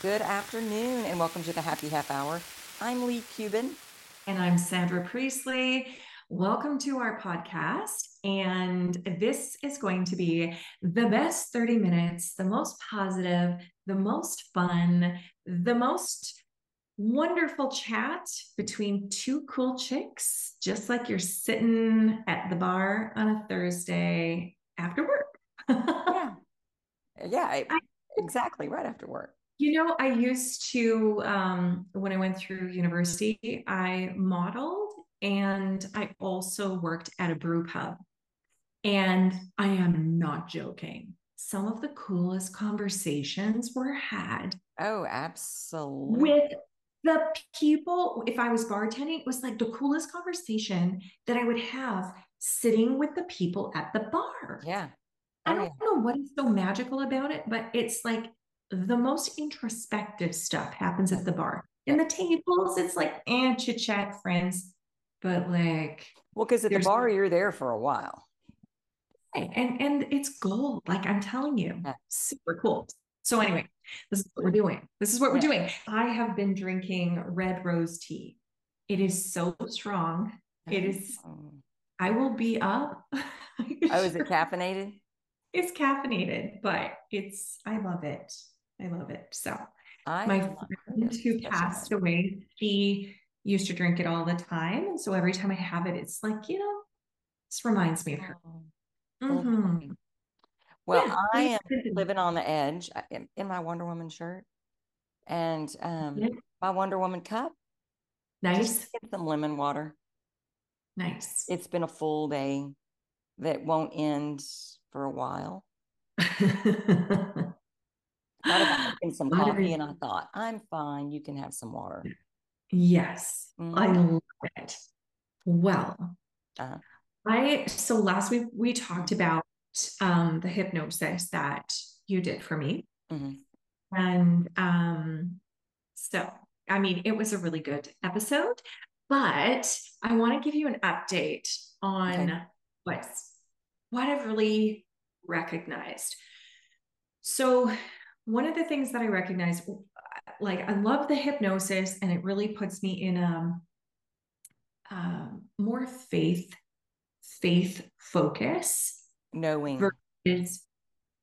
Good afternoon and welcome to the Happy Half Hour. I'm Leigh Kubin. And I'm Sandra Priestley. Welcome to our podcast. And this is going to be the best 30 minutes, the most positive, the most fun, the most wonderful chat between two cool chicks, just like you're sitting at the bar on a Thursday after work. yeah. Yeah, I, exactly. Right after work. You know, I used to, um, when I went through university, I modeled and I also worked at a brew pub. And I am not joking. Some of the coolest conversations were had. Oh, absolutely. With the people, if I was bartending, it was like the coolest conversation that I would have sitting with the people at the bar. Yeah. I don't know what is so magical about it, but it's like the most introspective stuff happens at the bar. In the tables, it's like and eh, chit chat, friends. But like, well, because at the bar you're there for a while, and and it's gold. Like I'm telling you, yeah. super cool. So anyway, this is what we're doing. This is what we're doing. I have been drinking red rose tea. It is so strong. It is. Oh. I will be up. oh, is it caffeinated? It's caffeinated, but it's. I love it. I love it. So I my friend who passed away, she used to drink it all the time. And so every time I have it, it's like, you know, this reminds me of her. Oh, mm-hmm. Well, yeah. I am living on the edge in, in my Wonder Woman shirt and um, yeah. my Wonder Woman cup. Nice. get some lemon water. Nice. It's been a full day that won't end for a while. thought about some coffee and I thought, I'm fine. You can have some water. Yes, mm-hmm. I love it. Well, uh-huh. I so last week we talked about um, the hypnosis that you did for me. Mm-hmm. And um, so, I mean, it was a really good episode, but I want to give you an update on okay. what's what I've really recognized. So one of the things that I recognize, like I love the hypnosis, and it really puts me in a um, more faith, faith focus, knowing versus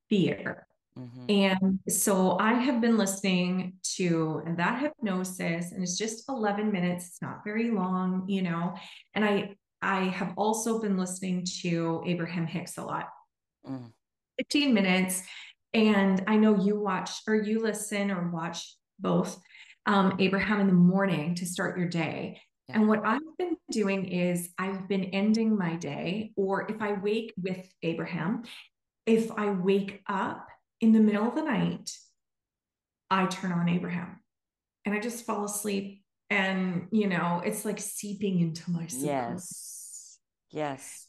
fear. Mm-hmm. And so I have been listening to that hypnosis, and it's just 11 minutes. It's not very long, you know. And I I have also been listening to Abraham Hicks a lot. Mm. 15 minutes and I know you watch or you listen or watch both um, Abraham in the morning to start your day. Yeah. And what I've been doing is I've been ending my day, or if I wake with Abraham, if I wake up in the middle of the night, I turn on Abraham and I just fall asleep. And, you know, it's like seeping into my soul. Yes. Yes.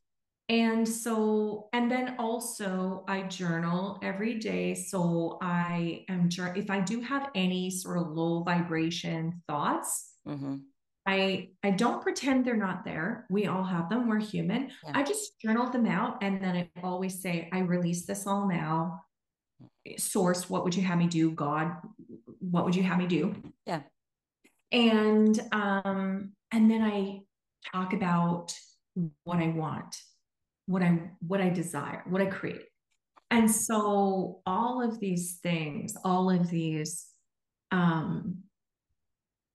And so, and then also I journal every day. So I am, if I do have any sort of low vibration thoughts, mm-hmm. I I don't pretend they're not there. We all have them. We're human. Yeah. I just journal them out, and then I always say, "I release this all now." Source, what would you have me do? God, what would you have me do? Yeah. And um, and then I talk about what I want what I what I desire, what I create. And so all of these things, all of these um,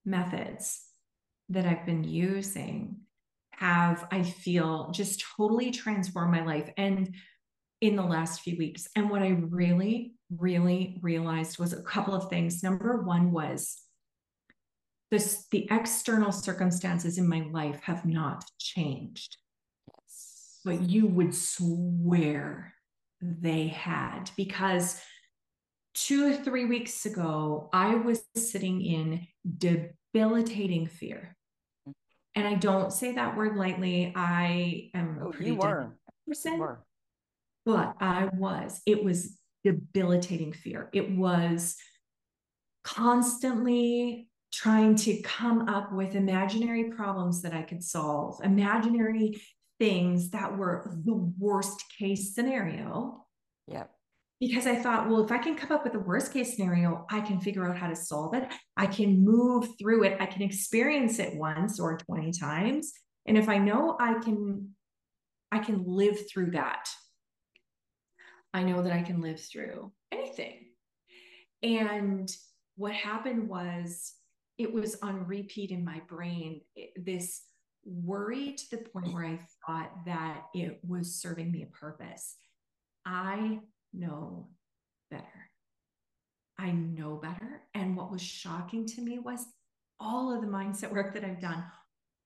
methods that I've been using have, I feel, just totally transformed my life. And in the last few weeks. And what I really, really realized was a couple of things. Number one was this the external circumstances in my life have not changed but you would swear they had because two or three weeks ago, I was sitting in debilitating fear. And I don't say that word lightly. I am oh, you were. Person, you were. But I was. It was debilitating fear. It was constantly trying to come up with imaginary problems that I could solve, imaginary things that were the worst case scenario. Yep. because I thought, well, if I can come up with a worst case scenario, I can figure out how to solve it. I can move through it. I can experience it once or 20 times. And if I know I can, I can live through that. I know that I can live through anything. And what happened was it was on repeat in my brain. This worry to the point where I thought that it was serving me a purpose. I know better. I know better. And what was shocking to me was all of the mindset work that I've done,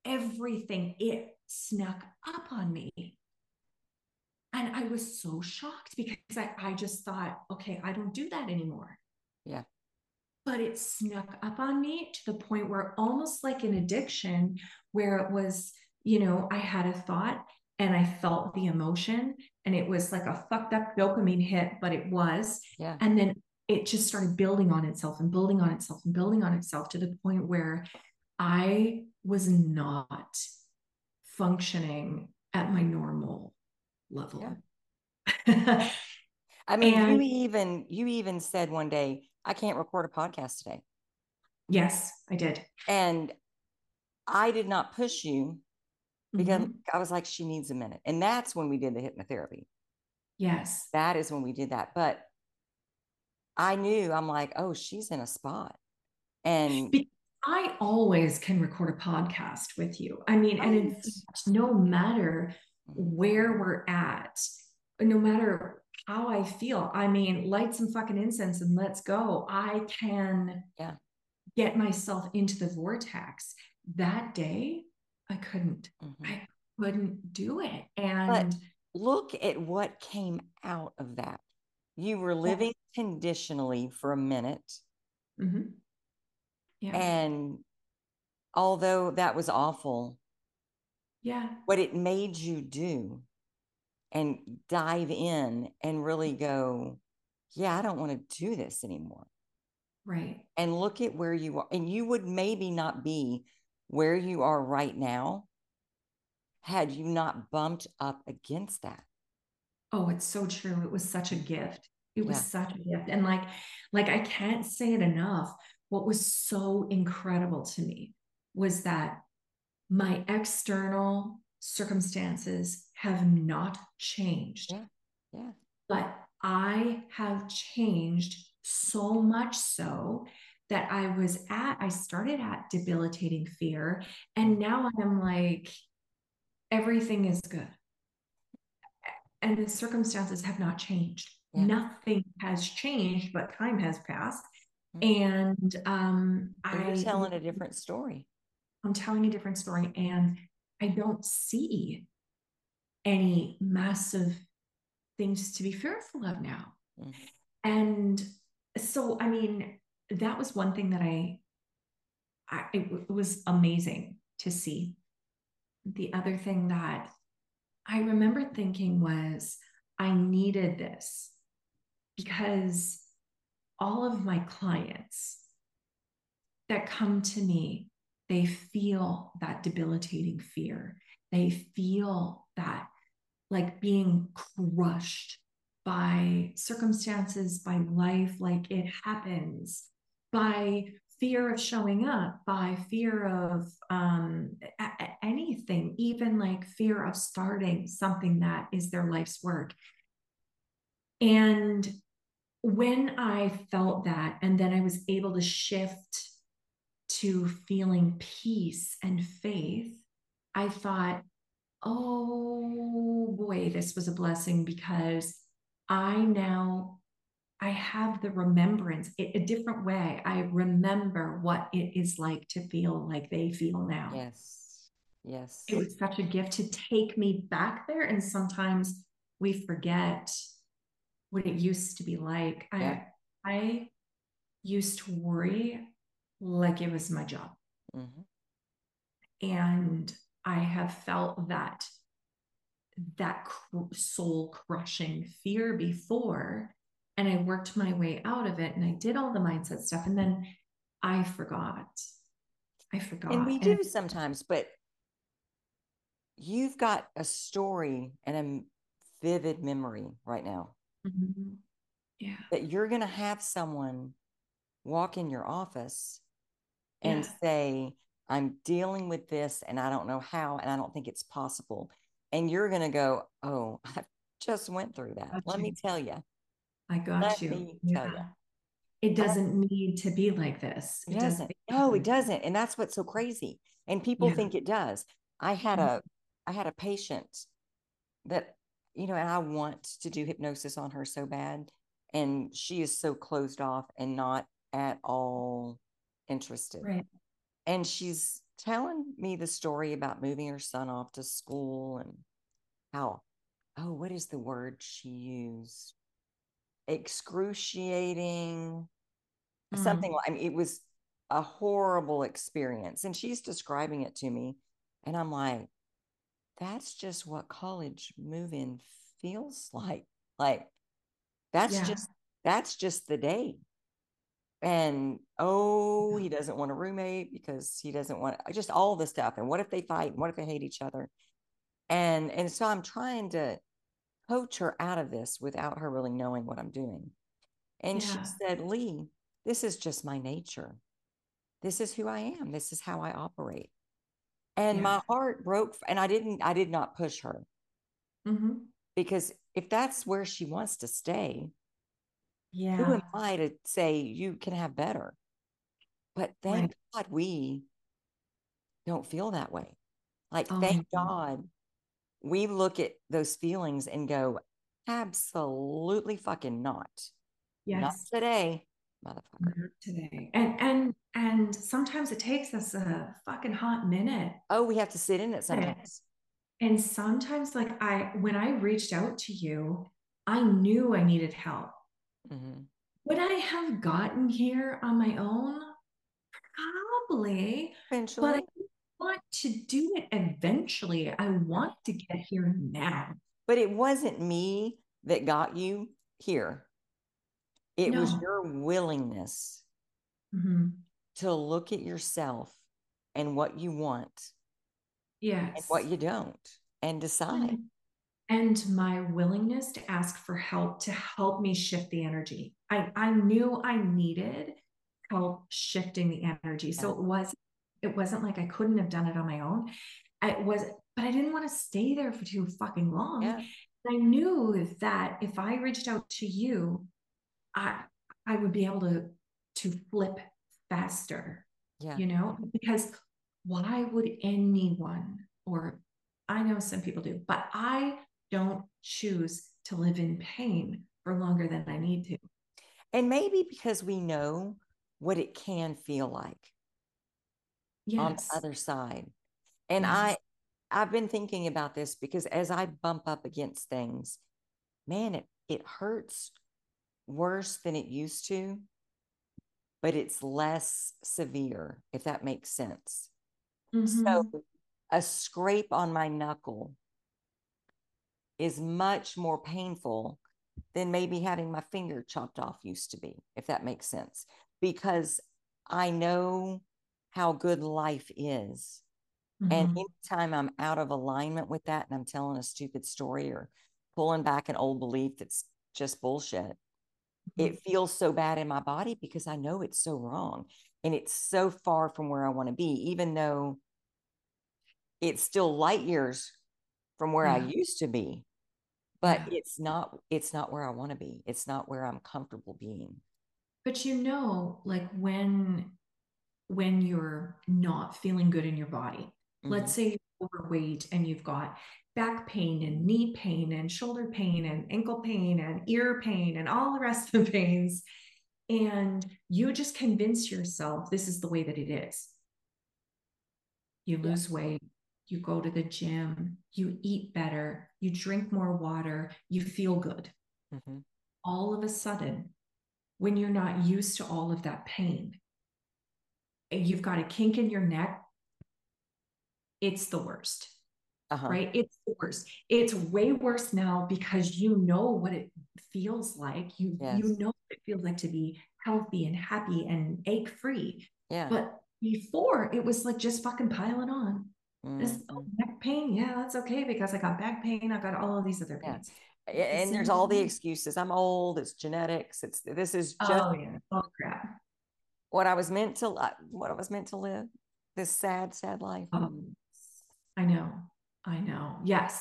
everything, it snuck up on me. And I was so shocked because I, I just thought, okay, I don't do that anymore. Yeah. But it snuck up on me to the point where almost like an addiction, where it was, you know, I had a thought and I felt the emotion and it was like a fucked up dopamine hit, but it was. Yeah. And then it just started building on itself and building on itself and building on itself to the point where I was not functioning at my normal level. Yeah. I mean, and, you even you even said one day, I can't record a podcast today. Yes, I did. And I did not push you because mm-hmm. I was like, she needs a minute. And that's when we did the hypnotherapy. Yes. That is when we did that. But I knew I'm like, oh, she's in a spot. And I always can record a podcast with you. I mean, right. and in fact, no matter where we're at, no matter how I feel, I mean, light some fucking incense and let's go. I can yeah. get myself into the vortex. That day, I couldn't. Mm-hmm. I couldn't do it. And but look at what came out of that. You were living yeah. conditionally for a minute. Mm-hmm. Yeah. And although that was awful, yeah. What it made you do and dive in and really go, yeah, I don't want to do this anymore. Right. And look at where you are. And you would maybe not be where you are right now had you not bumped up against that. Oh, it's so true. It was such a gift. It was yeah. such a gift. And like, like I can't say it enough. What was so incredible to me was that my external circumstances have not changed. Yeah. Yeah. But I have changed so much so that I was at, I started at debilitating fear. And now I'm like, everything is good. And the circumstances have not changed. Yeah. Nothing has changed, but time has passed. Mm-hmm. And um, I'm telling a different story. I'm telling a different story. And I don't see any massive things to be fearful of now. Mm-hmm. And so, I mean, that was one thing that I, I it was amazing to see. The other thing that I remember thinking was I needed this because all of my clients that come to me, they feel that debilitating fear. They feel that like being crushed by circumstances, by life, like it happens by fear of showing up, by fear of um, a- anything, even like fear of starting something that is their life's work. And when I felt that, and then I was able to shift to feeling peace and faith, I thought, oh boy, this was a blessing because I now I have the remembrance a different way. I remember what it is like to feel like they feel now. Yes. Yes. It was such a gift to take me back there. And sometimes we forget what it used to be like. Yeah. I I used to worry like it was my job. Mm-hmm. And I have felt that that soul crushing fear before and I worked my way out of it and I did all the mindset stuff. And then I forgot. I forgot. And we do sometimes, but you've got a story and a vivid memory right now. Mm-hmm. Yeah. That you're going to have someone walk in your office and Yeah. say, I'm dealing with this and I don't know how and I don't think it's possible. And you're going to go, Oh, I just went through that. Let me tell you. I got you. Yeah. It doesn't need to be like this. It doesn't. No, it doesn't. And that's what's so crazy. And people Yeah. think it does. I had Mhm. a I had a patient that, you know, and I want to do hypnosis on her so bad. And she is so closed off and not at all interested. Right. And she's telling me the story about moving her son off to school and how, oh, what is the word she used? Excruciating, something Mm. like, I mean, it was a horrible experience. And she's describing it to me. And I'm like, that's just what college move-in feels like. Like, that's Yeah. just that's just the day. And oh, he doesn't want a roommate because he doesn't want just all the stuff. And what if they fight? And what if they hate each other? And and so I'm trying to coach her out of this without her really knowing what I'm doing. And she said, Leigh, this is just my nature. This is who I am. This is how I operate. And Yeah. my heart broke. And I didn't, I did not push her Mhm. because if that's where she wants to stay, yeah. who am I to say you can have better? But thank God we don't feel that way. Like, Oh, thank. God we look at those feelings and go, absolutely fucking not. Yes. Not today, motherfucker. Not today. And and and sometimes it takes us a fucking hot minute. Oh, we have to sit in it sometimes. And sometimes like I when I reached out to you, I knew I needed help. Mhm. Would I have gotten here on my own? Probably. But Eventually. Want to do it eventually. I want to get here now. But it wasn't me that got you here. It was your willingness Mhm. to look at yourself and what you want and Yes. what you don't and decide. And, my willingness to ask for help to help me shift the energy. I, I knew I needed help shifting the energy. So it was it wasn't like I couldn't have done it on my own. I was, but I didn't want to stay there for too fucking long. Yeah. I knew that if I reached out to you, I I would be able to to flip faster, Yeah. you know, because why would anyone, or I know some people do, but I don't choose to live in pain for longer than I need to. And maybe because we know what it can feel like on the other side. And Yes. I I've been thinking about this because as I bump up against things, man, it it hurts worse than it used to, but it's less severe, if that makes sense. Mhm. So a scrape on my knuckle is much more painful than maybe having my finger chopped off used to be, if that makes sense. Because I know how good life is. And Mhm. anytime I'm out of alignment with that and I'm telling a stupid story or pulling back an old belief that's just bullshit, it feels so bad in my body because I know it's so wrong and it's so far from where I want to be, even though it's still light years from where I used to be. But Yeah. it's not it's not where I want to be. It's not where I'm comfortable being. But you know, like when when you're not feeling good in your body, let's Mhm. say you're overweight and you've got back pain and knee pain and shoulder pain and ankle pain and ear pain and all the rest of the pains, and you just convince yourself this is the way that it is. You lose weight, you go to the gym, you eat better, you drink more water, you feel good. Mhm. All of a sudden, when you're not used to all of that pain, you've got a kink in your neck, it's the worst, Uh-huh. right? It's the worst. It's way worse now because you know what it feels like. You Yes. you know what it feels like to be healthy and happy and ache free. Yeah. But before it was like just fucking piling on. This oh, Mhm. neck pain, yeah, that's okay because I got back pain. I got all of these other pains. Yeah. and there's all the excuses. I'm old. It's genetics. It's this is just oh yeah, oh crap. What I was meant to what I was meant to live. This sad, sad life. Um, I know. I know. Yes.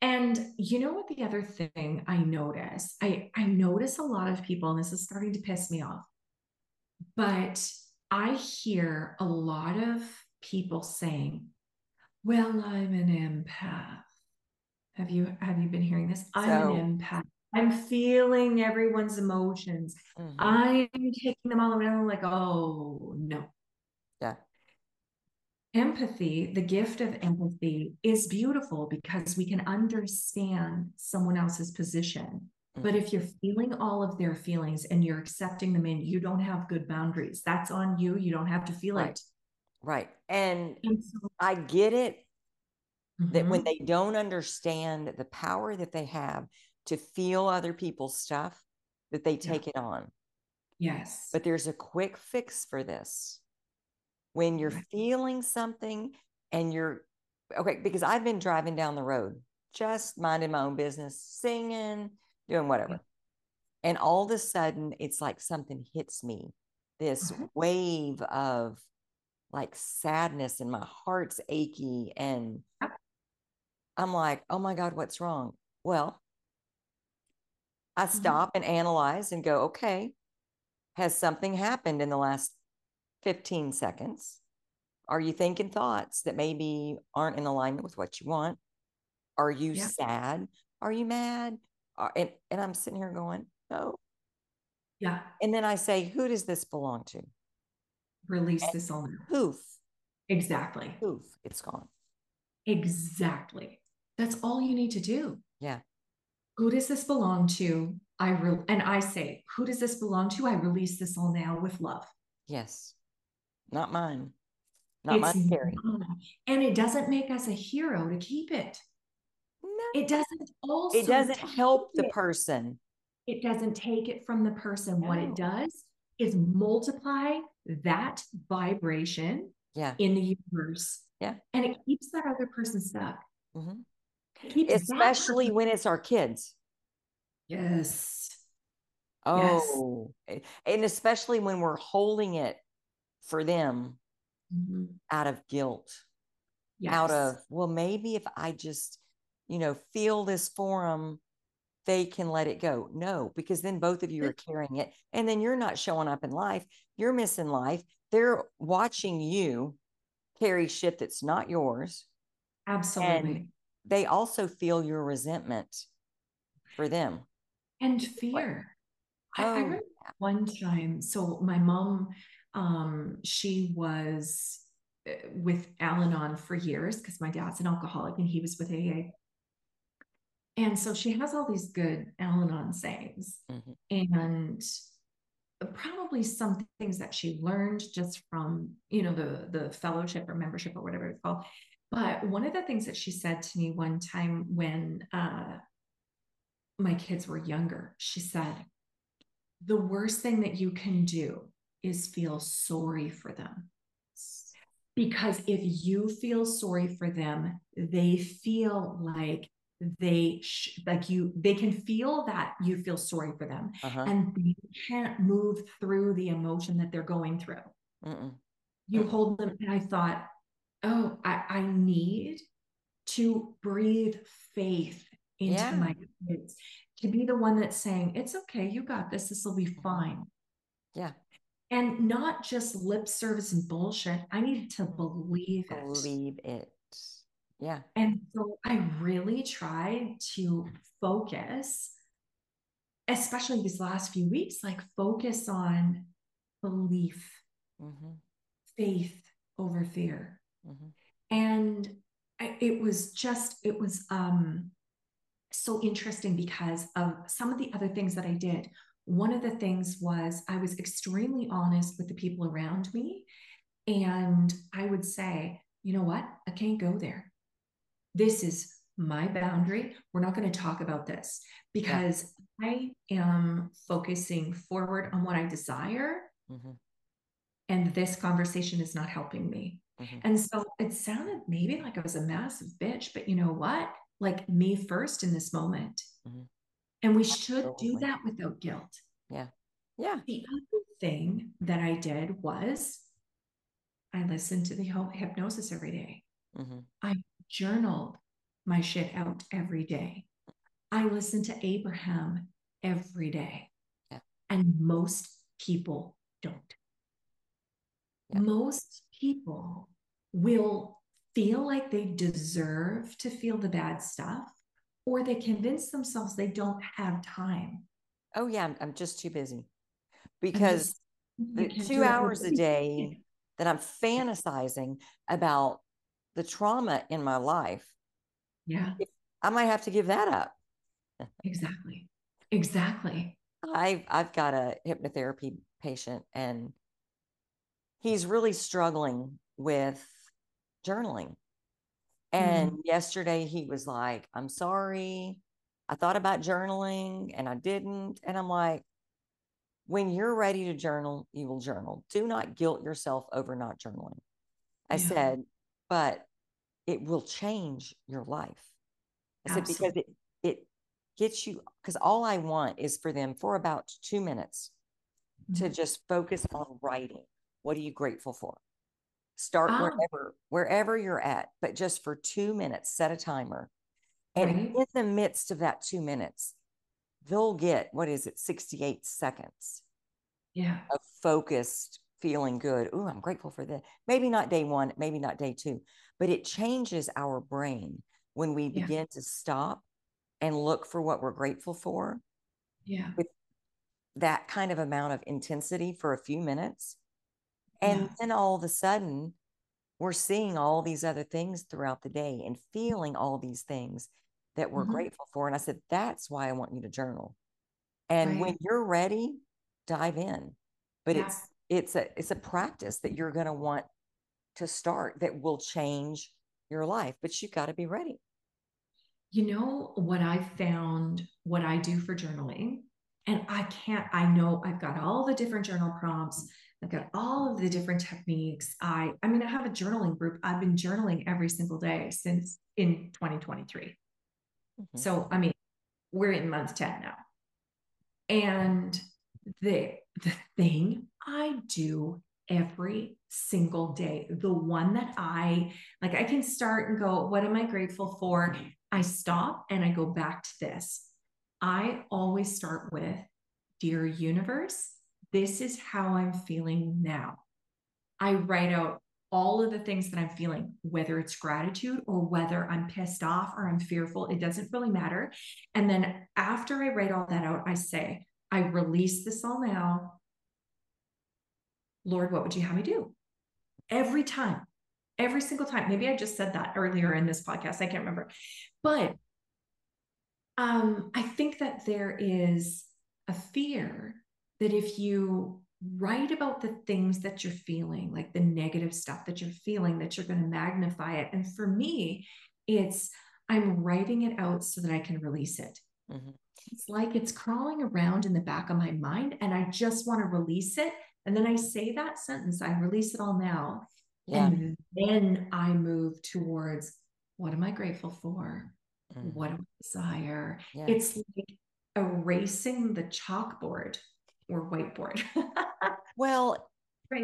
And you know what the other thing I notice? I I notice a lot of people, and this is starting to piss me off, but I hear a lot of people saying, Well, I'm an empath. Have you have you been hearing this? I'm an empath. I'm feeling everyone's emotions. Mm-hmm. I'm taking them all around like, oh no. Yeah. Empathy, the gift of empathy is beautiful because we can understand someone else's position. Mm-hmm. But if you're feeling all of their feelings and you're accepting them and you don't have good boundaries, that's on you. You don't have to feel right. it. Right. And, and so, I get it mm-hmm. that when mm-hmm. they don't understand the power that they have to feel other people's stuff, that they take yeah. it on. Yes. But there's a quick fix for this. When you're feeling something and you're okay, because I've been driving down the road, just minding my own business, singing, doing whatever. And all of a sudden, it's like something hits me this mm-hmm. wave of like sadness, and my heart's achy. And I'm like, oh my God, what's wrong? Well, I mm-hmm. stop mm-hmm. and analyze and go, okay, has something happened in the last 15 seconds? Are you thinking thoughts that maybe aren't in alignment with what you want? Are you yeah. sad? Are you mad? Are, and, and I'm sitting here going, no. Yeah. And then I say, who does this belong to? Release and this on poof. Exactly. Poof. It's gone. Exactly. That's all you need to do. Yeah. Who does this belong to? I re- and I say, who does this belong to? I release this all now with love. Yes. Not mine. Not it's mine. And it doesn't make us a hero to keep it. No. It doesn't also It doesn't help the person. It doesn't take it from the person. No. What it does is multiply that vibration yeah. in the universe. Yeah. And it keeps that other person stuck. Mm-hmm especially when it's our kids. Yes. Oh, yes. and especially when we're holding it for them mm-hmm. out of guilt, yes. out of, well, maybe if I just, you know, feel this for them, they can let it go. No, because then both of you are carrying it. And then you're not showing up in life. You're missing life. They're watching you carry shit that's not yours. Absolutely they also feel your resentment for them and fear. Oh, I, I remember one time. So my mom, um, she was uh, with Al-Anon for years because my dad's an alcoholic and he was with AA. And so she has all these good Al-Anon sayings mm-hmm. and probably some things that she learned just from, you know, the the fellowship or membership or whatever it's called. But one of the things that she said to me one time when uh, my kids were younger, she said, The worst thing that you can do is feel sorry for them. Because if you feel sorry for them, they feel like they sh- like you they can feel that you feel sorry for them uh-huh. and they can't move through the emotion that they're going through Mm-mm. you hold them and i thought oh, I, I need to breathe faith into yeah. my kids, to be the one that's saying, it's okay, you got this, this will be mm-hmm. fine. Yeah. And not just lip service and bullshit. I need to believe it. Believe it. Yeah. And so I really tried to focus, especially these last few weeks, like focus on belief, mm-hmm. faith over fear. Mm-hmm. And I, it was just, it was um, so interesting because of some of the other things that I did. One of the things was I was extremely honest with the people around me. And I would say, you know what? I can't go there. This is my boundary. We're not going to talk about this because yeah. I am focusing forward on what I desire. Mm-hmm. And this conversation is not helping me. Mm-hmm. And so it sounded maybe like I was a massive bitch, but you know what? Like me first in this moment. Mm-hmm. And we should do that without guilt. Yeah. Yeah. The other thing that I did was I listened to the hypnosis every day. Mm-hmm. I journaled my shit out every day. I listened to Abraham every day. Yeah. And most people don't. Yeah. Most people will feel like they deserve to feel the bad stuff, or they convince themselves they don't have time. Oh, yeah, I'm, I'm just too busy because the two hours a day that I'm fantasizing about the trauma in my life. Yeah. I might have to give that up. exactly. Exactly. I've I've got a hypnotherapy patient and he's really struggling with journaling. And mm yesterday he was like, I'm sorry. I thought about journaling and I didn't. And I'm like, when you're ready to journal, you will journal. Do not guilt yourself over not journaling. I yeah. said, but it will change your life. I said, because it, it gets you, because all I want is for them for about two minutes mm-hmm. to just focus on writing. What are you grateful for? Start oh. wherever, wherever you're at, but just for two minutes, set a timer. And right. in the midst of that two minutes, they'll get what is it 68 seconds yeah of focused feeling good oh i'm grateful for this maybe not day one maybe not day two but it changes our brain when we begin yeah. to stop and look for what we're grateful for yeah with that kind of amount of intensity for a few minutes and yeah. then all of a sudden we're seeing all these other things throughout the day and feeling all these things that we're mm-hmm. grateful for. And I said, that's why I want you to journal. And right. when you're ready, dive in. But yeah. it's it's a it's a practice that you're going to want to start that will change your life, but you've got to be ready. You know what I found what I do for journaling and I can't I know I've got all the different journal prompts. I've got all of the different techniques. I I mean I have a journaling group. I've been journaling every single day since in 2023. Mm-hmm. So, I mean, we're in month 10 now. And the, the thing I do every single day, the one that I like, I can start and go, What am I grateful for? I stop and I go back to this. I always start with, Dear universe, this is how I'm feeling now. I write out all of the things that I'm feeling, whether it's gratitude or whether I'm pissed off or I'm fearful, it doesn't really matter. And then after I write all that out, I say, I release this all now. Lord, what would you have me do? Every time, every single time. Maybe I just said that earlier in this podcast. I can't remember. But um, I think that there is a fear that if you write about the things that you're feeling, like the negative stuff that you're feeling, that you're going to magnify it. And for me, it's I'm writing it out so that I can release it. Mm-hmm. It's like it's crawling around in the back of my mind, and I just want to release it. And then I say that sentence, I release it all now. Yeah. And then I move towards what am I grateful for? Mm-hmm. What do I desire? Yeah. It's like erasing the chalkboard or whiteboard. well,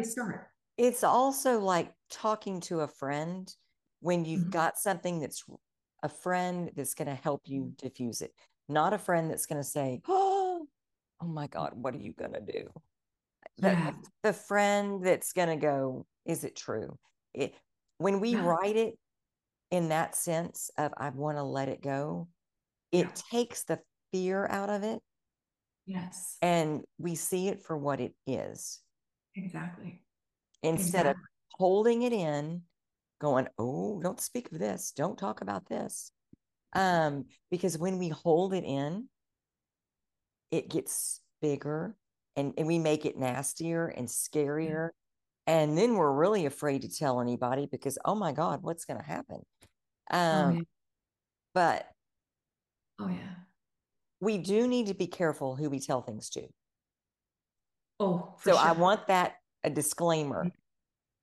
start. It's also like talking to a friend when you've mm-hmm. got something that's a friend that's going to help you mm-hmm. diffuse it, not a friend that's going to say, oh, oh my God, what are you going to do? Yeah. The, the friend that's going to go, is it true? It, when we yeah. write it in that sense of, I want to let it go, it yeah. takes the fear out of it Yes. And we see it for what it is. Exactly. Instead exactly. of holding it in, going, oh, don't speak of this, don't talk about this. Um, because when we hold it in, it gets bigger and, and we make it nastier and scarier. And then we're really afraid to tell anybody because, oh my God, what's going to happen? Um, oh, yeah. But oh, yeah we do need to be careful who we tell things to. Oh, so sure. I want that a disclaimer.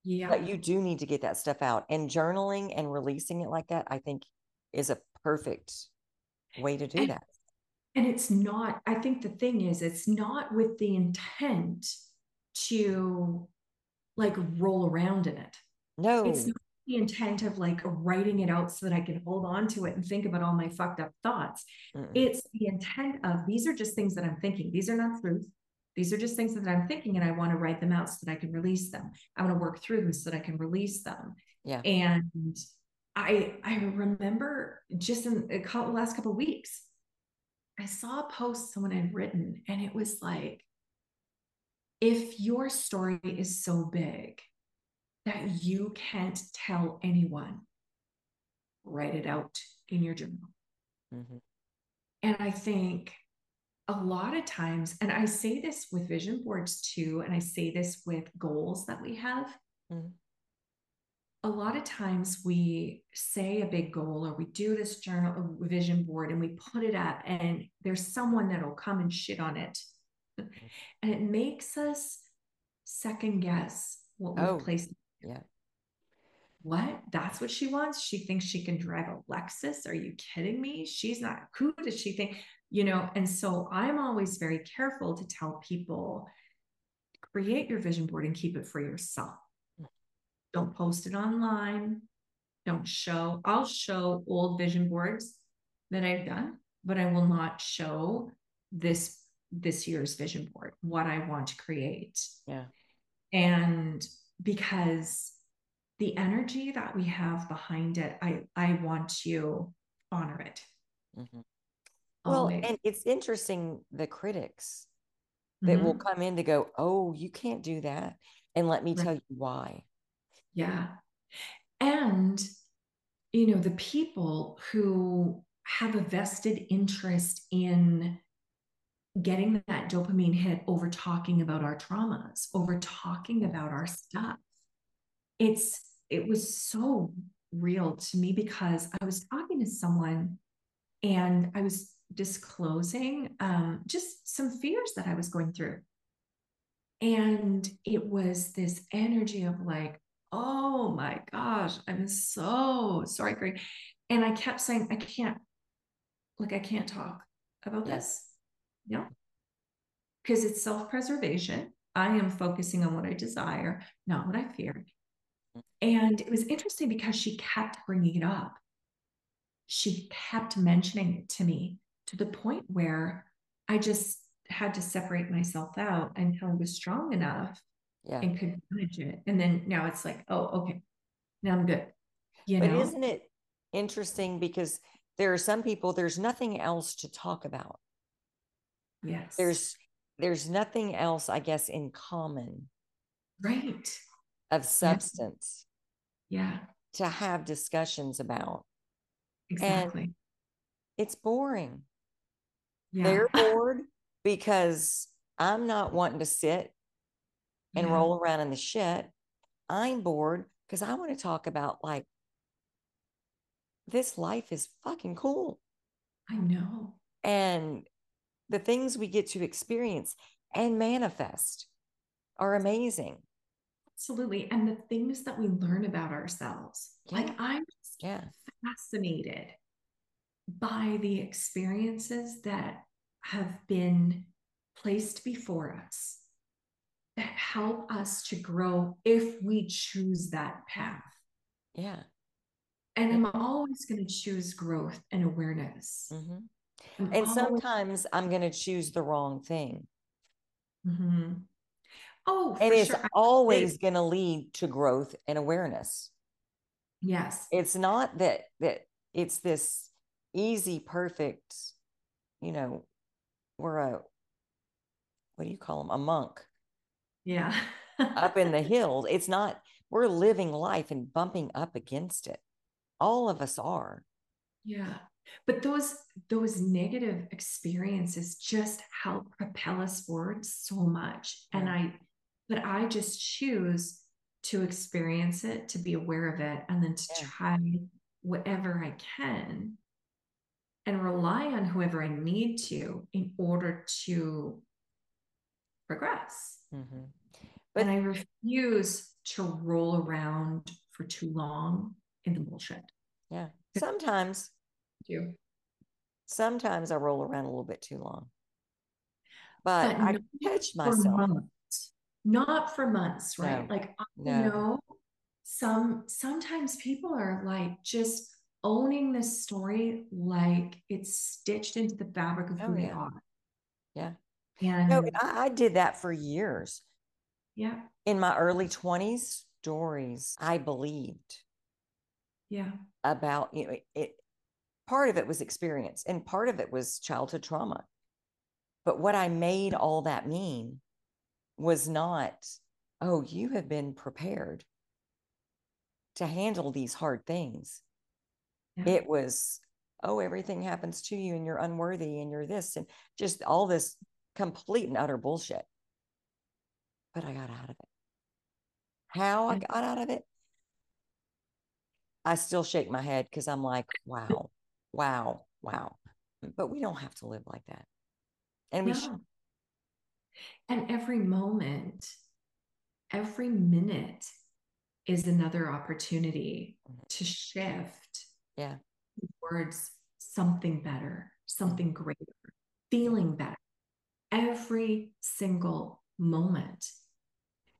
Yeah. But you do need to get that stuff out. And journaling and releasing it like that, I think, is a perfect way to do and, that. and it's not, I think the thing is, it's not with the intent to like roll around in it. No. It's not the intent of like writing it out so that I can hold on to it and think about all my fucked up thoughts. Mm-mm. It's the intent of these are just things that I'm thinking. These are not truth. These are just things that I'm thinking, and I want to write them out so that I can release them. I want to work through them so that I can release them. Yeah. And I I remember just in the last couple weeks, I saw a post someone had written, and it was like, if your story is so big that you can't tell anyone, write it out in your journal. Mm-hmm. And I think a lot of times, and I say this with vision boards too, and I say this with goals that we have. Mm-hmm a lot of times we say a big goal or we do this journal vision board and we put it up and there's someone that'll come and shit on it and it makes us second guess what we oh, placed yeah what that's what she wants she thinks she can drive a lexus are you kidding me she's not who does she think you know and so i'm always very careful to tell people create your vision board and keep it for yourself don't post it online. Don't show. I'll show old vision boards that I've done, but I will not show this this year's vision board, what I want to create. Yeah. And because the energy that we have behind it, I I want to honor it. Mm-hmm. Well, and it's interesting the critics that mm-hmm. will come in to go, "Oh, you can't do that," and let me right. tell you why. Yeah. And, you know, the people who have a vested interest in getting that dopamine hit over talking about our traumas, over talking about our stuff. It's, it was so real to me because I was talking to someone and I was disclosing um, just some fears that I was going through. And it was this energy of like, oh my gosh, I'm so sorry, Greg. And I kept saying, I can't, like, I can't talk about this. Know, because it's self preservation. I am focusing on what I desire, not what I fear. And it was interesting because she kept bringing it up. She kept mentioning it to me to the point where I just had to separate myself out until I was strong enough yeah. and could manage it. And then now it's like, oh, okay, now I'm good. You but know? isn't it interesting because there are some people there's nothing else to talk about. Yes. There's there's nothing else, I guess, in common. Right. Of substance. Yeah. To have discussions about. Exactly. And it's boring. Yeah. They're bored because I'm not wanting to sit and yeah. roll around in the shit. I'm bored because I want to talk about like this life is fucking cool. I know. And the things we get to experience and manifest are amazing. Absolutely. And the things that we learn about ourselves. Yeah. Like I'm yeah. fascinated by the experiences that have been placed before us that help us to grow if we choose that path. Yeah. And I'm always going to choose growth and awareness. Mm-hmm. And always... sometimes I'm going to choose the wrong thing. Mm-hmm. Oh, and it's sure. always going to lead to growth and awareness. Yes. It's not that that it's this easy, perfect, you know, we're a what do you call them? A monk yeah. up in the hills. It's not, we're living life and bumping up against it. All of us are. Yeah. But those those negative experiences just help propel us forward so much. And I but I just choose to experience it, to be aware of it, and then to yeah. try whatever I can and rely on whoever I need to in order to progress. Mm-hmm. But and I refuse to roll around for too long in the bullshit. Yeah. Sometimes. Do. Sometimes I roll around a little bit too long. But, But I catch myself. Not for months, right? No, Like I no. know some sometimes people are like just owning this story like it's stitched into the fabric of Oh, who they are. Yeah. And No, I, I did that for years. yeah, In my early 20s, stories I believed yeah, about, you know, it part of it was experience and part of it was childhood trauma. But what I made all that mean was not, oh, you have been prepared to handle these hard things. yeah. It was, oh, everything happens to you and you're unworthy and you're this and just all this complete and utter bullshit. But I got out of it. How I got out of it, I still shake my head because I'm like, wow, wow, wow. But we don't have to live like that. And we should, And every moment, every minute is another opportunity Mhm. to shift yeah, towards something better, something greater, feeling better every single moment.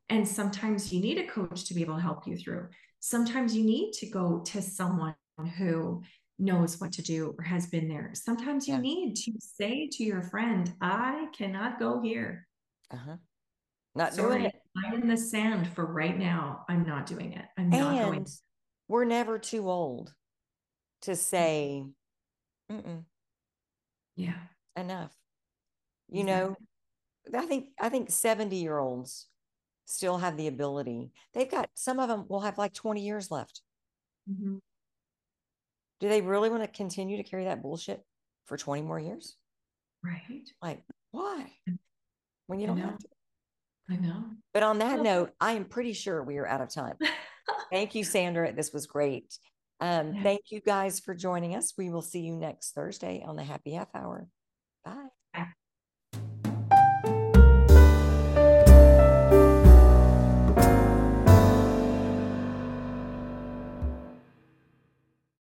And sometimes you need a coach to be able to help you through. Sometimes you need to go to someone who knows what to do or has been there. Sometimes you Yeah. need to say to your friend, I cannot go here. uh-huh. Not doing it. I'm in the sand for right now. I'm not doing it. I'm not going. And we're never too old to say, Mm-mm, Yeah. enough. You know, I think I think 70 year olds still have the ability. They've got some of them will have like 20 years left. Mhm. Do they really want to continue to carry that bullshit for 20 more years? Right. Like, why? When you I don't know. have to. I know. But on that note, I am pretty sure we are out of time. Thank you, Sandra. This was great. Um, Yeah. Thank you guys for joining us. We will see you next Thursday on the Happy Half Hour. Bye.